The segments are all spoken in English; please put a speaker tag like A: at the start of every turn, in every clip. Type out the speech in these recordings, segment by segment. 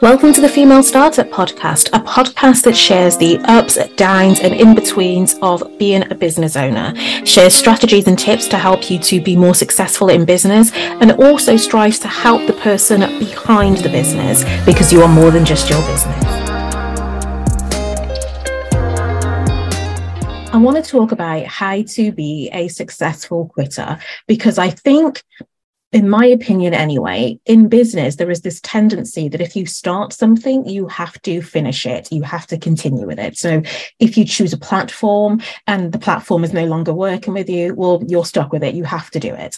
A: Welcome to the Female Startup Podcast, a podcast that shares the ups, downs, and in betweens of being a business owner, shares strategies and tips to help you to be more successful in business, and also strives to help the person behind the business because you are more than just your business. I want to talk about how to be a successful quitter because I think in my opinion anyway in business there is this tendency that if you start something you have to finish it you have to continue with it so if you choose a platform and the platform is no longer working with you well you're stuck with it you have to do it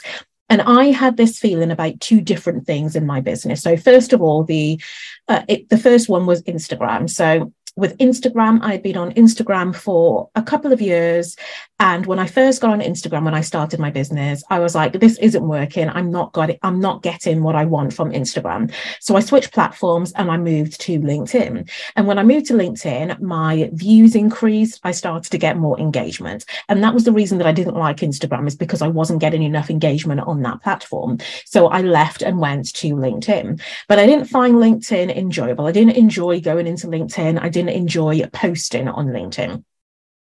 A: and I had this feeling about two different things in my business. So first of all, the uh, it, the first one was Instagram. So with Instagram, I'd been on Instagram for a couple of years. And when I first got on Instagram, when I started my business, I was like, this isn't working. I'm not got it. I'm not getting what I want from Instagram. So I switched platforms and I moved to LinkedIn. And when I moved to LinkedIn, my views increased. I started to get more engagement. And that was the reason that I didn't like Instagram is because I wasn't getting enough engagement on that platform. So I left and went to LinkedIn. But I didn't find LinkedIn enjoyable. I didn't enjoy going into LinkedIn. I didn't enjoy posting on LinkedIn.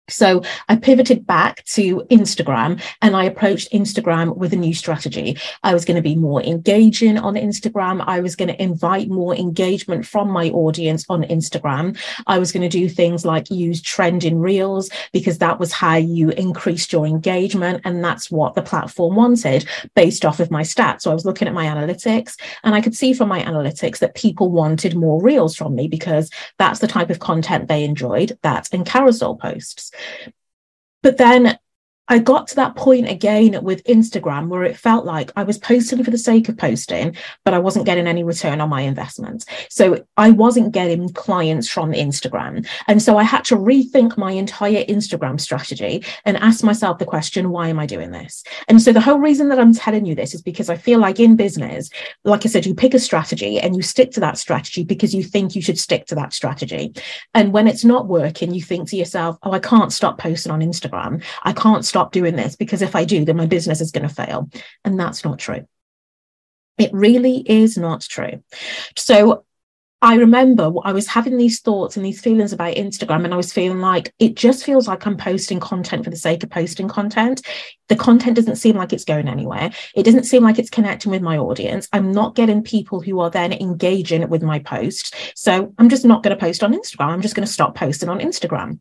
A: So I pivoted back to Instagram and I approached Instagram with a new strategy. I was going to be more engaging on Instagram. I was going to invite more engagement from my audience on Instagram. I was going to do things like use trending reels because that was how you increased your engagement. And that's what the platform wanted based off of my stats. So I was looking at my analytics and I could see from my analytics that people wanted more reels from me because that's the type of content they enjoyed. That and carousel posts. But then I got to that point again with Instagram where it felt like I was posting for the sake of posting, but I wasn't getting any return on my investment. So I wasn't getting clients from Instagram. And so I had to rethink my entire Instagram strategy and ask myself the question, why am I doing this? And so the whole reason that I'm telling you this is because I feel like in business, like I said, you pick a strategy and you stick to that strategy because you think you should stick to that strategy. And when it's not working, you think to yourself, oh, I can't stop posting on Instagram. I can't stop doing this because if I do, then my business is going to fail. And that's not true. It really is not true. So I remember I was having these thoughts and these feelings about Instagram, and I was feeling like it just feels like I'm posting content for the sake of posting content the content doesn't seem like it's going anywhere. It doesn't seem like it's connecting with my audience. I'm not getting people who are then engaging with my posts. So I'm just not going to post on Instagram. I'm just going to stop posting on Instagram.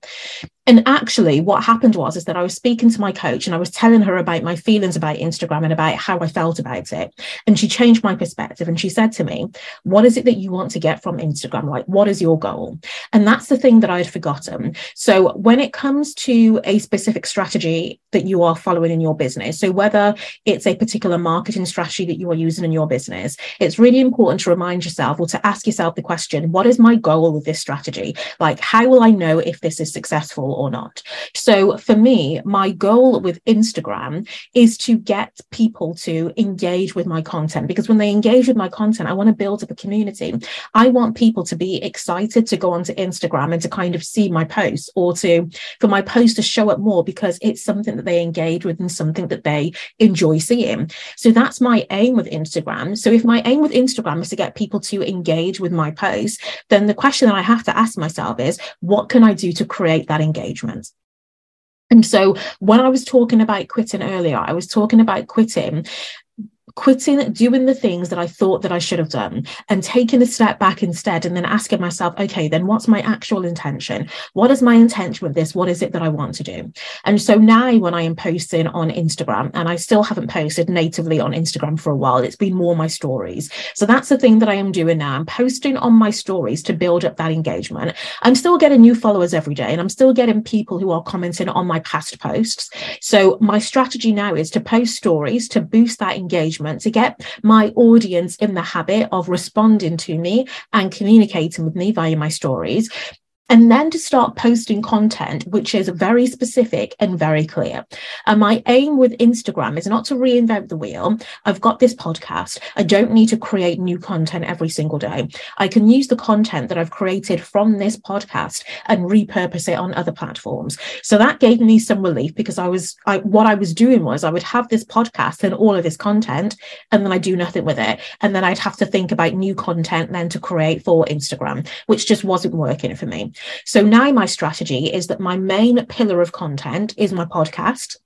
A: And actually, what happened was is that I was speaking to my coach and I was telling her about my feelings about Instagram and about how I felt about it. And she changed my perspective and she said to me, What is it that you want to get from Instagram? Like, what is your goal? And that's the thing that I had forgotten. So when it comes to a specific strategy that you are following in your business. So whether it's a particular marketing strategy that you are using in your business, it's really important to remind yourself or to ask yourself the question, what is my goal with this strategy? Like, how will I know if this is successful or not? So for me, my goal with Instagram is to get people to engage with my content because when they engage with my content, I want to build up a community. I want people to be excited to go onto Instagram and to kind of see my posts or to for my posts to show up more because it's something that they engage with and something that they enjoy seeing. So that's my aim with Instagram. So if my aim with Instagram is to get people to engage with my posts, then the question that I have to ask myself is what can I do to create that engagement? And so when I was talking about quitting earlier, I was talking about quitting quitting doing the things that I thought that I should have done and taking a step back instead and then asking myself, okay, then what's my actual intention? What is my intention with this? What is it that I want to do? And so now when I am posting on Instagram, and I still haven't posted natively on Instagram for a while, it's been more my stories. So that's the thing that I am doing now. I'm posting on my stories to build up that engagement. I'm still getting new followers every day and I'm still getting people who are commenting on my past posts. So my strategy now is to post stories to boost that engagement to get my audience in the habit of responding to me and communicating with me via my stories and then to start posting content which is very specific and very clear. And my aim with Instagram is not to reinvent the wheel. I've got this podcast. I don't need to create new content every single day. I can use the content that I've created from this podcast and repurpose it on other platforms. So that gave me some relief because I was I, what I was doing was I would have this podcast and all of this content and then I do nothing with it and then I'd have to think about new content then to create for Instagram which just wasn't working for me. So now my strategy is that my main pillar of content is my podcast.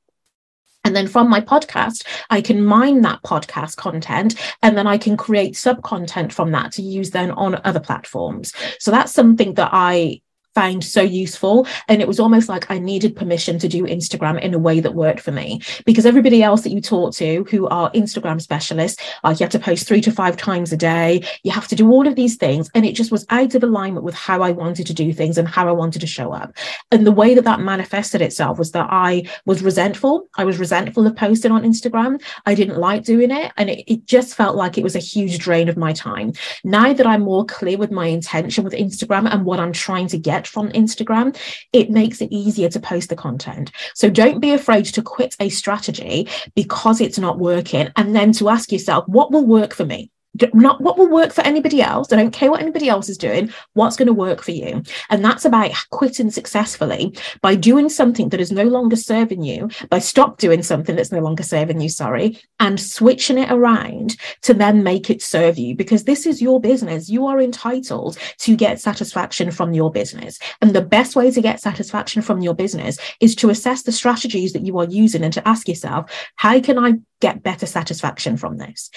A: And then from my podcast, I can mine that podcast content and then I can create sub content from that to use then on other platforms. So that's something that I found so useful. And it was almost like I needed permission to do Instagram in a way that worked for me. Because everybody else that you talk to who are Instagram specialists, like you have to post three to five times a day, you have to do all of these things. And it just was out of alignment with how I wanted to do things and how I wanted to show up. And the way that that manifested itself was that I was resentful. I was resentful of posting on Instagram. I didn't like doing it. And it, it just felt like it was a huge drain of my time. Now that I'm more clear with my intention with Instagram and what I'm trying to get from Instagram, it makes it easier to post the content. So don't be afraid to quit a strategy because it's not working and then to ask yourself, what will work for me? Not what will work for anybody else. I don't care what anybody else is doing. What's going to work for you? And that's about quitting successfully by doing something that is no longer serving you, by stop doing something that's no longer serving you, sorry, and switching it around to then make it serve you because this is your business. You are entitled to get satisfaction from your business. And the best way to get satisfaction from your business is to assess the strategies that you are using and to ask yourself, how can I get better satisfaction from this?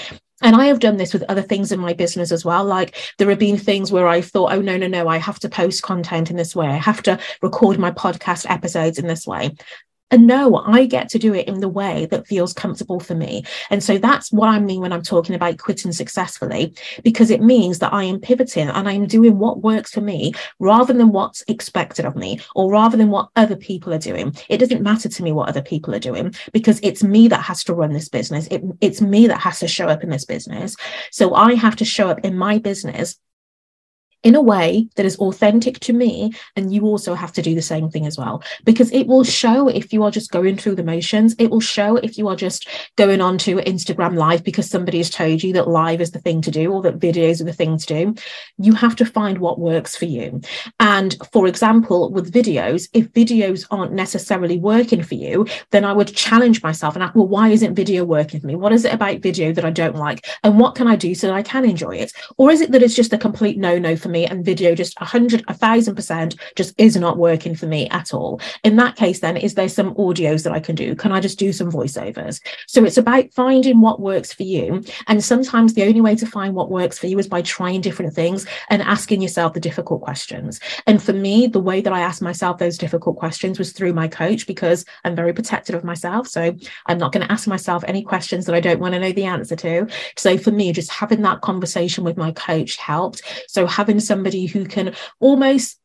A: And I have done this with other things in my business as well. Like there have been things where I thought, oh, no, no, no, I have to post content in this way. I have to record my podcast episodes in this way. And no, I get to do it in the way that feels comfortable for me. And so that's what I mean when I'm talking about quitting successfully, because it means that I am pivoting and I'm doing what works for me rather than what's expected of me or rather than what other people are doing. It doesn't matter to me what other people are doing because it's me that has to run this business. It, it's me that has to show up in this business. So I have to show up in my business in a way that is authentic to me. And you also have to do the same thing as well, because it will show if you are just going through the motions. It will show if you are just going on to Instagram live because somebody has told you that live is the thing to do or that videos are the thing to do. You have to find what works for you. And for example, with videos, if videos aren't necessarily working for you, then I would challenge myself and ask, well, why isn't video working for me? What is it about video that I don't like? And what can I do so that I can enjoy it? Or is it that it's just a complete no no for me and video just a hundred, a thousand percent just is not working for me at all. In that case, then is there some audios that I can do? Can I just do some voiceovers? So it's about finding what works for you. And sometimes the only way to find what works for you is by trying different things and asking yourself the difficult questions. And for me, the way that I asked myself those difficult questions was through my coach because I'm very protective of myself. So I'm not going to ask myself any questions that I don't want to know the answer to. So for me, just having that conversation with my coach helped. So having somebody who can almost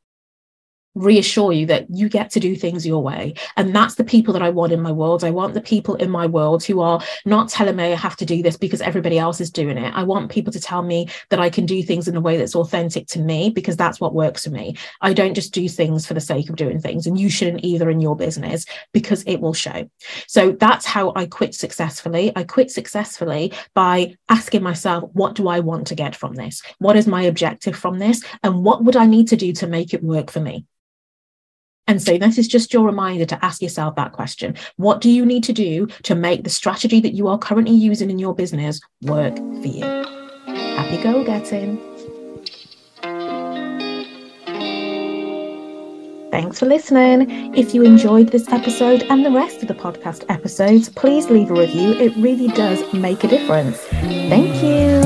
A: reassure you that you get to do things your way. And that's the people that I want in my world. I want the people in my world who are not telling me I have to do this because everybody else is doing it. I want people to tell me that I can do things in a way that's authentic to me because that's what works for me. I don't just do things for the sake of doing things. And you shouldn't either in your business because it will show. So that's how I quit successfully. I quit successfully by asking myself, what do I want to get from this? What is my objective from this? And what would I need to do to make it work for me? And so this is just your reminder to ask yourself that question. What do you need to do to make the strategy that you are currently using in your business work for you? Happy go getting. Thanks for listening. If you enjoyed this episode and the rest of the podcast episodes, please leave a review. It really does make a difference. Thank you.